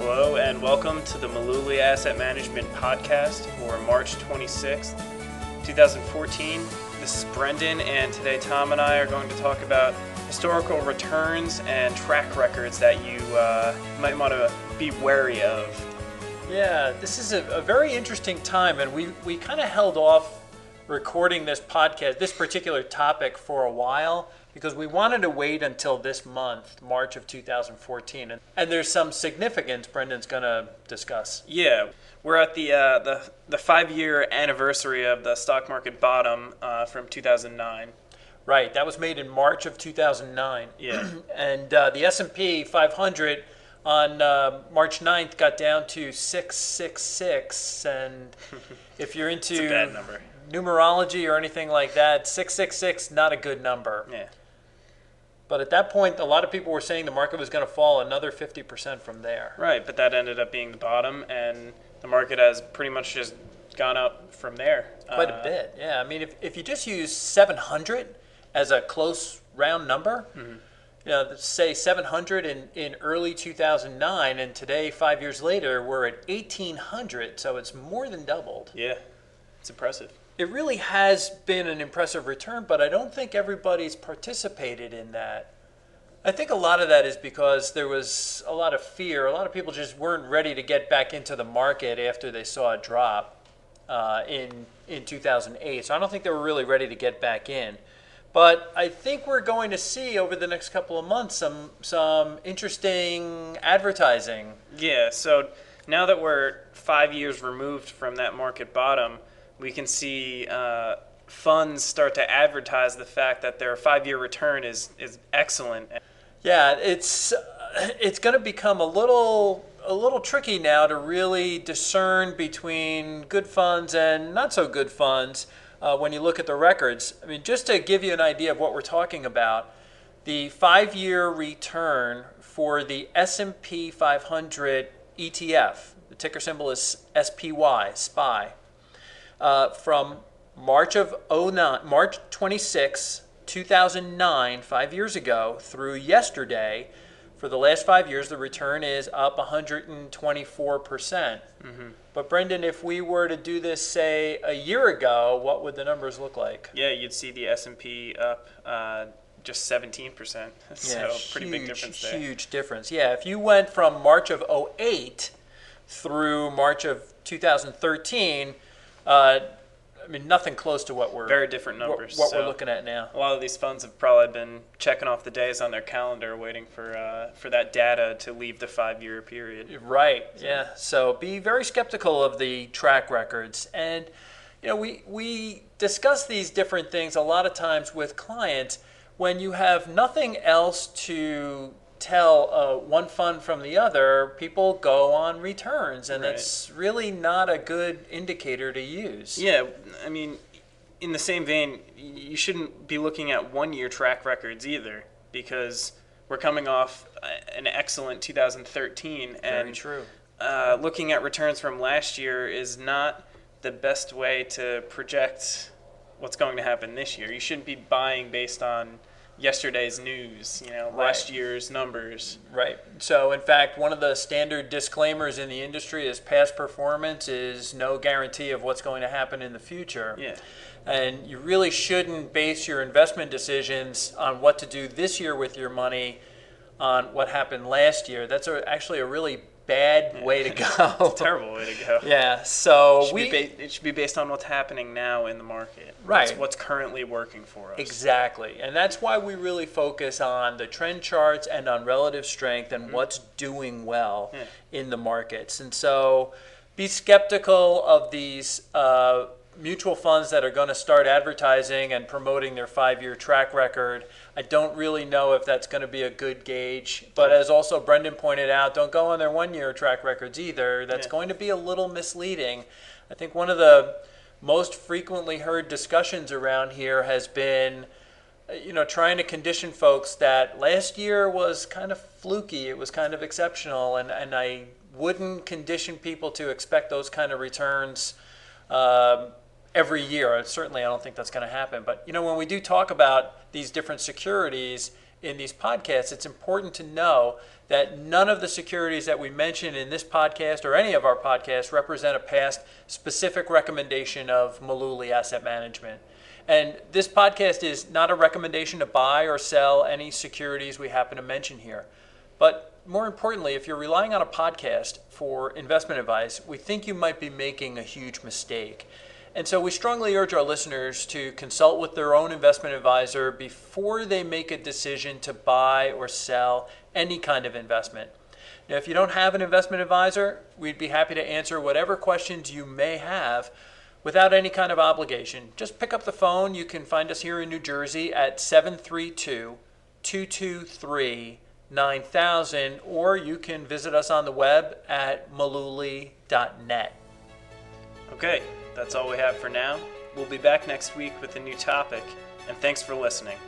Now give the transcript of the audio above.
Hello and welcome to the Mullooly Asset Management Podcast for March 26th, 2014. This is Brendan, and today Tom and I are going to talk about historical returns and track records that you uh, might want to be wary of. Yeah, this is a, a very interesting time, and we, we kind of held off recording this podcast, this particular topic, for a while because we wanted to wait until this month, March of 2014, and, and there's some significance Brendan's going to discuss. Yeah, we're at the uh, the the five year anniversary of the stock market bottom uh, from 2009. Right, that was made in March of 2009. Yeah. and uh, the S&P 500 on uh, March 9th got down to 666 and if you're into a bad number. Numerology or anything like that, 666 not a good number. Yeah. But at that point, a lot of people were saying the market was going to fall another 50% from there. Right, but that ended up being the bottom, and the market has pretty much just gone up from there. Quite Uh, a bit, yeah. I mean, if, if you just use 700 as a close round number, Mm-hmm. you know, say 700 in, in early 2009, and today, five years later, we're at 1800, so it's more than doubled. Yeah, it's impressive. It really has been an impressive return, but I don't think everybody's participated in that. I think a lot of that is because there was a lot of fear. A lot of people just weren't ready to get back into the market after they saw a drop uh, in in 2008. So I don't think they were really ready to get back in. But I think we're going to see over the next couple of months some some interesting advertising. Yeah, so now that we're five years removed from that market bottom, we can see uh, funds start to advertise the fact that their five year return is, is excellent. Yeah, it's it's going to become a little a little tricky now to really discern between good funds and not so good funds uh, when you look at the records. I mean, just to give you an idea of what we're talking about, the five-year return for the S&P 500 ETF, the ticker symbol is SPY, SPY, uh, from March of 09, March 26, 2009, five years ago, through yesterday, for the last five years, the return is up 124%. percent But Brendan, if we were to do this, say, a year ago, what would the numbers look like? Yeah, you'd see the S&P up uh, just 17%. So pretty big huge, difference there. Huge difference. Yeah, if you went from March of 08 through March of 2013, uh, I mean, nothing close to what we're Very different numbers. what so we're looking at now. A lot of these funds have probably been checking off the days on their calendar, waiting for uh, for that data to leave the five year period. Right. Yeah. So be very skeptical of the track records, and you know we we discuss these different things a lot of times with clients when you have nothing else to tell uh, one fund from the other. People go on returns, and Right. that's really not a good indicator to use. Yeah, I mean, in the same vein, you shouldn't be looking at one year track records either, because we're coming off uh, an excellent 2013, Very and true. uh, looking at returns from last year is not the best way to project what's going to happen this year. You shouldn't be buying based on yesterday's news, you know, last year's numbers. Right. So, in fact, one of the standard disclaimers in the industry is past performance is no guarantee of what's going to happen in the future. Yeah. And you really shouldn't base your investment decisions on what to do this year with your money on what happened last year. That's a, actually a really bad way to go. Terrible way to go. Yeah. So It should, we be ba- it should be based on what's happening now in the market. Right. What's, what's currently working for us. Exactly. And that's why we really focus on the trend charts and on relative strength and what's doing well Yeah. in the markets. And so be skeptical of these uh, mutual funds that are going to start advertising and promoting their five year track record. I don't really know if that's going to be a good gauge. But as also Brendan pointed out, don't go on their one year track records either. That's Yeah. going to be a little misleading. I think one of the most frequently heard discussions around here has been uh, you know trying to condition folks that last year was kind of fluky it was kind of exceptional and, and i wouldn't condition people to expect those kind of returns um, every year certainly i don't think that's going to happen but you know when we do talk about these different securities in these podcasts, it's important to know that none of the securities that we mention in this podcast or any of our podcasts represent a past specific recommendation of Mullooly Asset Management. And this podcast is not a recommendation to buy or sell any securities we happen to mention here. But more importantly, if you're relying on a podcast for investment advice, we think you might be making a huge mistake. And so we strongly urge our listeners to consult with their own investment advisor before they make a decision to buy or sell any kind of investment. Now, if you don't have an investment advisor, we'd be happy to answer whatever questions you may have without any kind of obligation. Just pick up the phone. You can find us here in New Jersey at 732 223 9000, or you can visit us on the web at mullooly.net. Okay, that's all we have for now. We'll be back next week with a new topic, and thanks for listening.